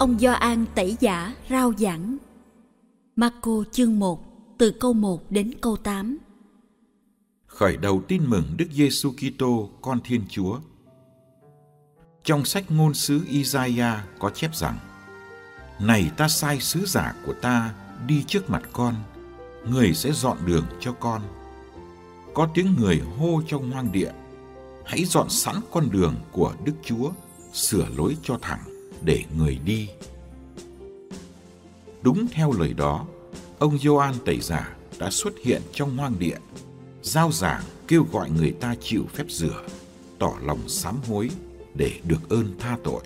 Ông Do An tẩy giả rao giảng. Marco chương 1 từ câu 1 đến câu 8. Khởi đầu tin mừng Đức Giêsu Kitô con Thiên Chúa. Trong sách ngôn sứ Isaiah có chép rằng: Này ta sai sứ giả của ta đi trước mặt con, người sẽ dọn đường cho con. Có tiếng người hô trong hoang địa: Hãy dọn sẵn con đường của Đức Chúa, sửa lối cho thẳng để người đi. Đúng theo lời đó, ông Gioan Tẩy Giả đã xuất hiện trong hoang địa, giao giảng kêu gọi người ta chịu phép rửa, tỏ lòng sám hối để được ơn tha tội.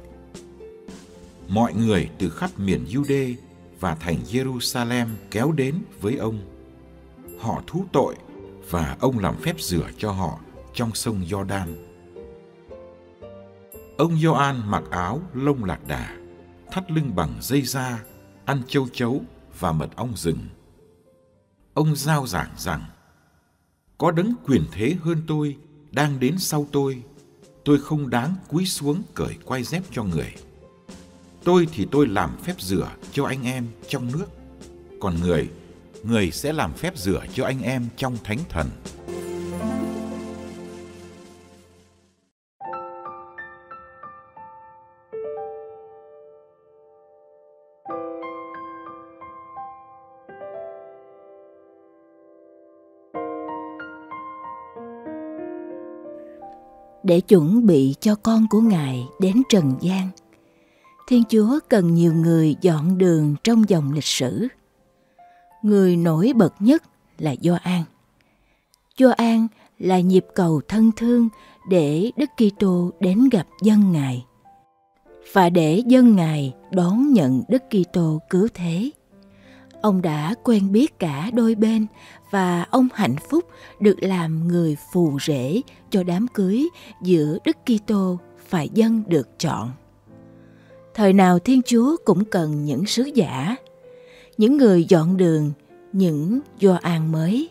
Mọi người từ khắp miền Jude và thành Jerusalem kéo đến với ông. Họ thú tội và ông làm phép rửa cho họ trong sông Jordan. Ông Gioan mặc áo lông lạc đà, thắt lưng bằng dây da, ăn châu chấu và mật ong rừng. Ông giao giảng rằng, có đấng quyền thế hơn tôi đang đến sau tôi, tôi không đáng cúi xuống cởi quay dép cho người. Tôi thì tôi làm phép rửa cho anh em trong nước, còn người, người sẽ làm phép rửa cho anh em trong thánh thần. Để chuẩn bị cho con của Ngài đến trần gian. Thiên Chúa cần nhiều người dọn đường trong dòng lịch sử. Người nổi bật nhất là Gioan. Gioan là nhịp cầu thân thương để Đức Kitô đến gặp dân Ngài và để dân Ngài đón nhận Đức Kitô cứu thế. Ông đã quen biết cả đôi bên và ông hạnh phúc được làm người phù rể cho đám cưới giữa Đức Kitô và dân được chọn. Thời nào Thiên Chúa cũng cần những sứ giả, những người dọn đường, những do an mới.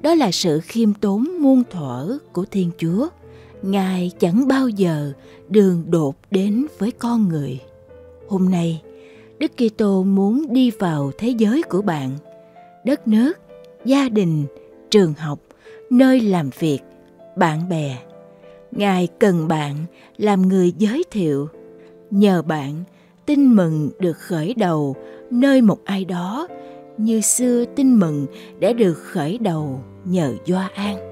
Đó là sự khiêm tốn muôn thuở của Thiên Chúa. Ngài chẳng bao giờ đường đột đến với con người. Hôm nay, Đức Kitô muốn đi vào thế giới của bạn, đất nước, gia đình, trường học, nơi làm việc, bạn bè. Ngài cần bạn làm người giới thiệu. Nhờ bạn, tin mừng được khởi đầu nơi một ai đó như xưa tin mừng đã được khởi đầu nhờ Doa An.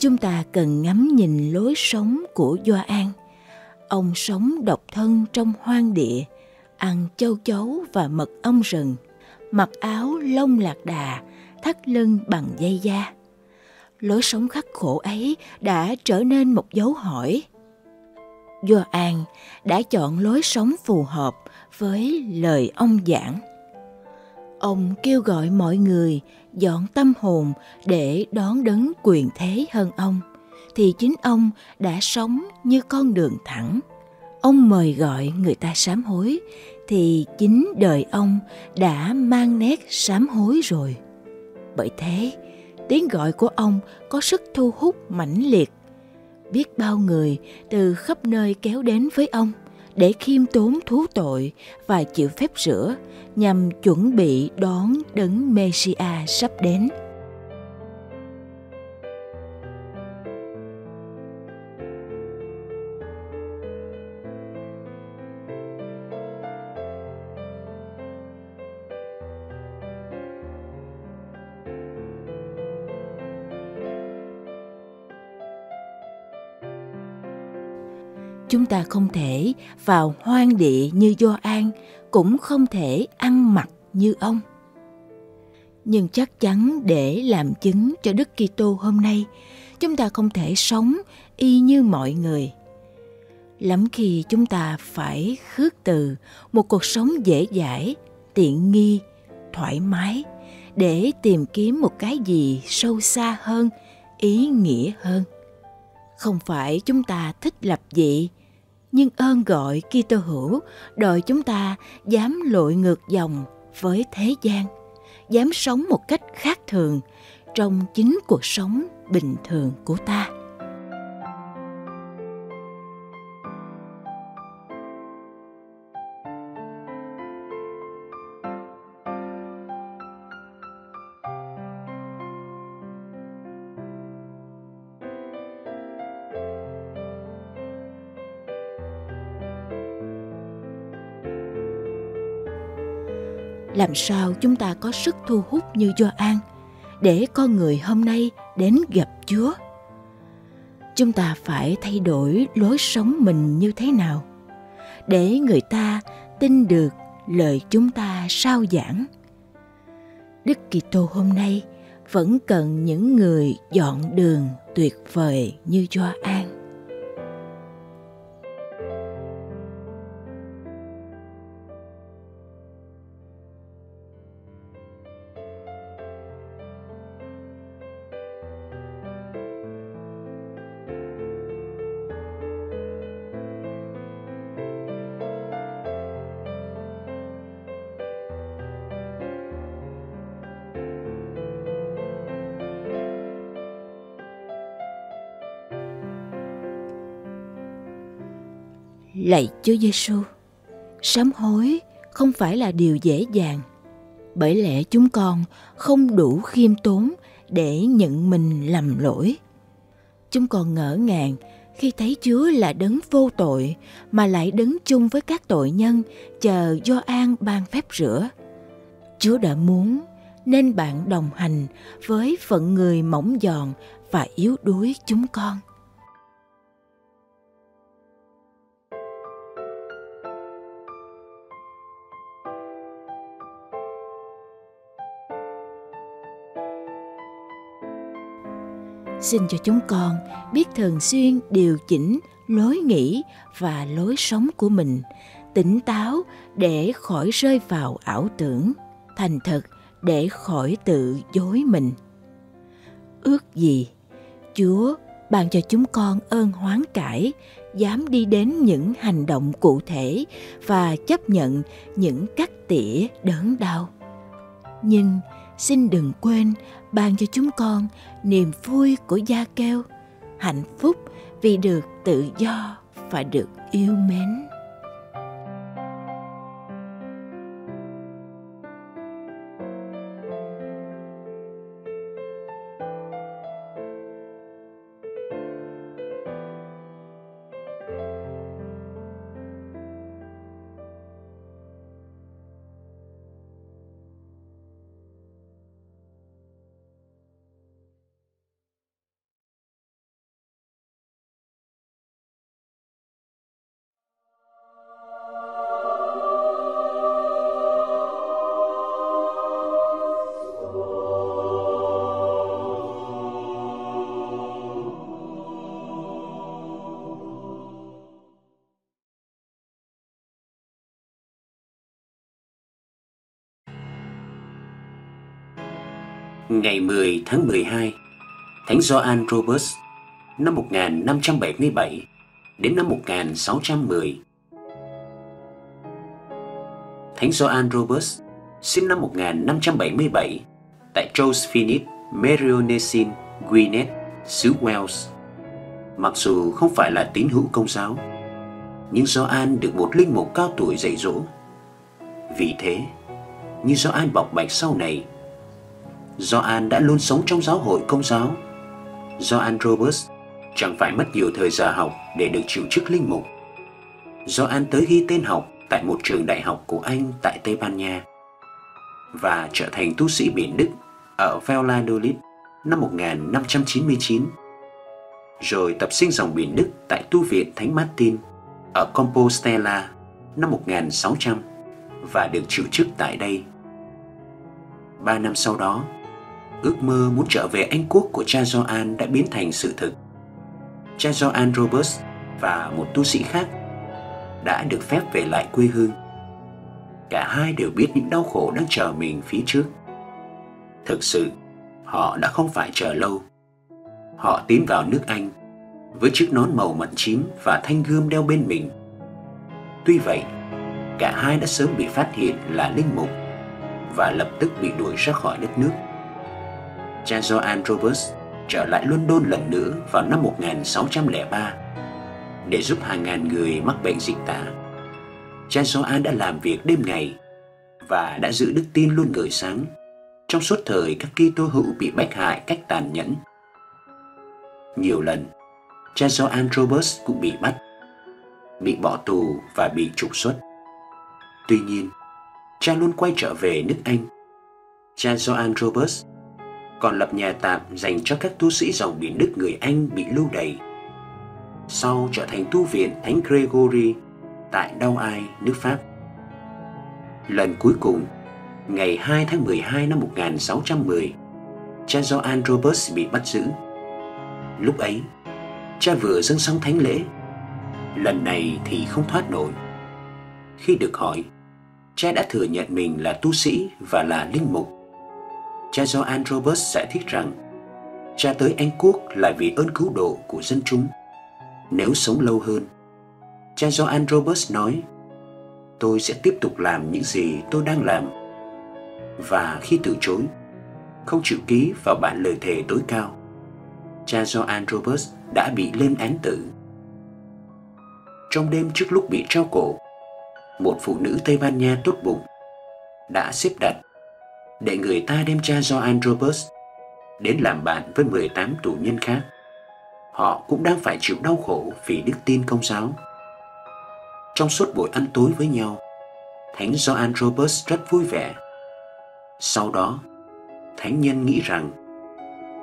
Chúng ta cần ngắm nhìn lối sống của Do An. Ông sống độc thân trong hoang địa, ăn châu chấu và mật ong rừng, mặc áo lông lạc đà, thắt lưng bằng dây da. Lối sống khắc khổ ấy đã trở nên một dấu hỏi. Do An đã chọn lối sống phù hợp với lời ông giảng. Ông kêu gọi mọi người dọn tâm hồn để đón đấng quyền thế hơn ông. Thì chính ông đã sống như con đường thẳng. Ông mời gọi người ta sám hối, thì chính đời ông đã mang nét sám hối rồi. Bởi thế, tiếng gọi của ông có sức thu hút mãnh liệt. Biết bao người từ khắp nơi kéo đến với ông để khiêm tốn thú tội và chịu phép rửa nhằm chuẩn bị đón đấng Messiah sắp đến. Chúng ta không thể vào hoang địa như do an cũng không thể ăn mặc như ông. Nhưng chắc chắn để làm chứng cho đức kitô hôm nay, chúng ta không thể sống y như mọi người. Lắm khi chúng ta phải khước từ một cuộc sống dễ dãi, tiện nghi, thoải mái để tìm kiếm một cái gì sâu xa hơn, ý nghĩa hơn. Không phải chúng ta thích lập dị nhưng ơn gọi Kitô hữu đòi chúng ta dám lội ngược dòng với thế gian, dám sống một cách khác thường trong chính cuộc sống bình thường của ta. Làm sao chúng ta có sức thu hút như Gioan để con người hôm nay đến gặp Chúa. Chúng ta phải thay đổi lối sống mình như thế nào để người ta tin được lời chúng ta sao giảng. Đức Kitô hôm nay vẫn cần những người dọn đường tuyệt vời như Gioan. Lạy Chúa Giêsu, sám hối không phải là điều dễ dàng, bởi lẽ chúng con không đủ khiêm tốn để nhận mình lầm lỗi. Chúng con ngỡ ngàng khi thấy Chúa là đấng vô tội mà lại đứng chung với các tội nhân chờ do an ban phép rửa. Chúa đã muốn nên bạn đồng hành với phận người mỏng giòn và yếu đuối chúng con. Xin cho chúng con, biết thường xuyên điều chỉnh lối nghĩ và lối sống của mình, tỉnh táo để khỏi rơi vào ảo tưởng, thành thật để khỏi tự dối mình. Ước gì chúa ban cho chúng con ơn hoán cải, dám đi đến những hành động cụ thể và chấp nhận những cắt tỉa đớn đau. Nhưng xin đừng quên ban cho chúng con niềm vui của gia kêu, hạnh phúc vì được tự do và được yêu mến. Ngày 10 tháng 12, Thánh Gioan Robert năm 1577 đến năm 1610. Thánh Gioan Robert sinh năm 1577 tại Josephine, Merionesin, Gwynedd, xứ Wales. Mặc dù không phải là tín hữu công giáo, nhưng Gioan được một linh mục cao tuổi dạy dỗ. Vì thế, như Gioan bộc bạch sau này, Gioan đã luôn sống trong giáo hội công giáo. Gioan Roberts chẳng phải mất nhiều thời giờ học để được chịu chức linh mục. Gioan tới ghi tên học tại một trường đại học của Anh tại Tây Ban Nha và trở thành tu sĩ biển Đức ở Valladolid năm 1599 rồi tập sinh dòng biển Đức tại tu viện Thánh Martin ở Compostela năm 1600 và được chịu chức tại đây. Ba năm sau đó, ước mơ muốn trở về Anh quốc của cha Gioan đã biến thành sự thực. Cha Gioan Roberts và một tu sĩ khác đã được phép về lại quê hương. Cả hai đều biết những đau khổ đang chờ mình phía trước. Thực sự, họ đã không phải chờ lâu. Họ tiến vào nước Anh với chiếc nón màu mận chín và thanh gươm đeo bên mình. Tuy vậy, cả hai đã sớm bị phát hiện là linh mục và lập tức bị đuổi ra khỏi đất nước. Cha Joan Roberts trở lại London lần nữa vào năm 1603 để giúp hàng ngàn người mắc bệnh dịch tả. Cha Joan đã làm việc đêm ngày và đã giữ đức tin luôn ngời sáng trong suốt thời các Kitô hữu bị bách hại cách tàn nhẫn. Nhiều lần, cha Joan Roberts cũng bị bắt, bị bỏ tù và bị trục xuất. Tuy nhiên, cha luôn quay trở về nước Anh. Cha Joan Roberts còn lập nhà tạm dành cho các tu sĩ dòng biển Đức người Anh bị lưu đày. Sau trở thành tu viện Thánh Gregory tại Đau Ai, nước Pháp. Lần cuối cùng, ngày 2 tháng 12 năm 1610, cha Joan Roberts bị bắt giữ. Lúc ấy, cha vừa dâng xong thánh lễ. Lần này thì không thoát nổi. Khi được hỏi, cha đã thừa nhận mình là tu sĩ và là linh mục. Cha Joan Roberts giải thích rằng cha tới Anh Quốc là vì ơn cứu độ của dân chúng. Nếu sống lâu hơn, cha Joan Roberts nói tôi sẽ tiếp tục làm những gì tôi đang làm. Và khi từ chối, không chịu ký vào bản lời thề tối cao, cha Joan Roberts đã bị lên án tử. Trong đêm trước lúc bị treo cổ, một phụ nữ Tây Ban Nha tốt bụng đã xếp đặt để người ta đem cha Joan Roberts đến làm bạn với 18 tù nhân khác. Họ cũng đang phải chịu đau khổ vì đức tin công giáo. Trong suốt buổi ăn tối với nhau, Thánh Joan Roberts rất vui vẻ. Sau đó, Thánh nhân nghĩ rằng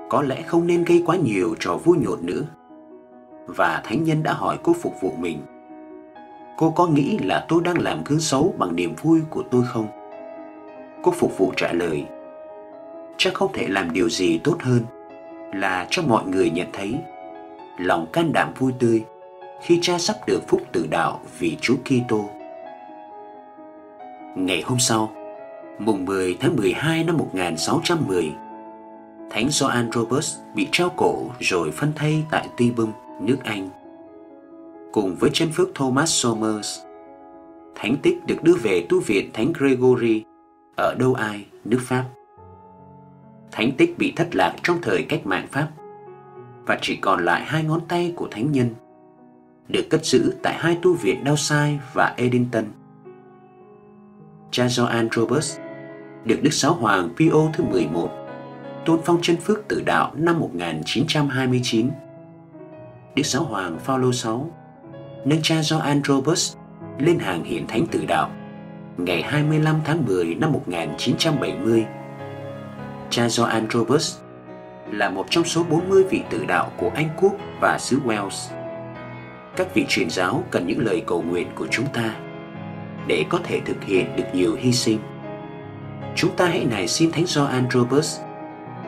có lẽ không nên gây quá nhiều trò vui nhộn nữa. Và Thánh nhân đã hỏi cô phục vụ mình Cô có nghĩ là tôi đang làm gương xấu bằng niềm vui của tôi không? Cô phục vụ trả lời Chắc không thể làm điều gì tốt hơn Là cho mọi người nhận thấy Lòng can đảm vui tươi Khi cha sắp được phúc tử đạo vì Chúa Kitô. Ngày hôm sau Mùng 10 tháng 12 năm 1610 Thánh Gioan Roberts bị treo cổ rồi phân thây tại Tuy Bưng, nước Anh cùng với chân phước Thomas Somers. Thánh tích được đưa về tu viện Thánh Gregory ở Đâu Ai, nước Pháp. Thánh tích bị thất lạc trong thời cách mạng Pháp và chỉ còn lại hai ngón tay của thánh nhân được cất giữ tại hai tu viện Dowside và Edinton. Cha Joan Roberts được Đức Giáo Hoàng Pio thứ 11 tôn phong chân phước tử đạo năm 1929. Đức Giáo Hoàng Phaolô 6 nâng cha Joan Roberts lên hàng hiển thánh tử đạo ngày 25 tháng 10 năm 1970. Cha Joan Roberts là một trong số 40 vị tử đạo của Anh Quốc và xứ Wales. Các vị truyền giáo cần những lời cầu nguyện của chúng ta để có thể thực hiện được nhiều hy sinh. Chúng ta hãy này xin Thánh Gioan Roberts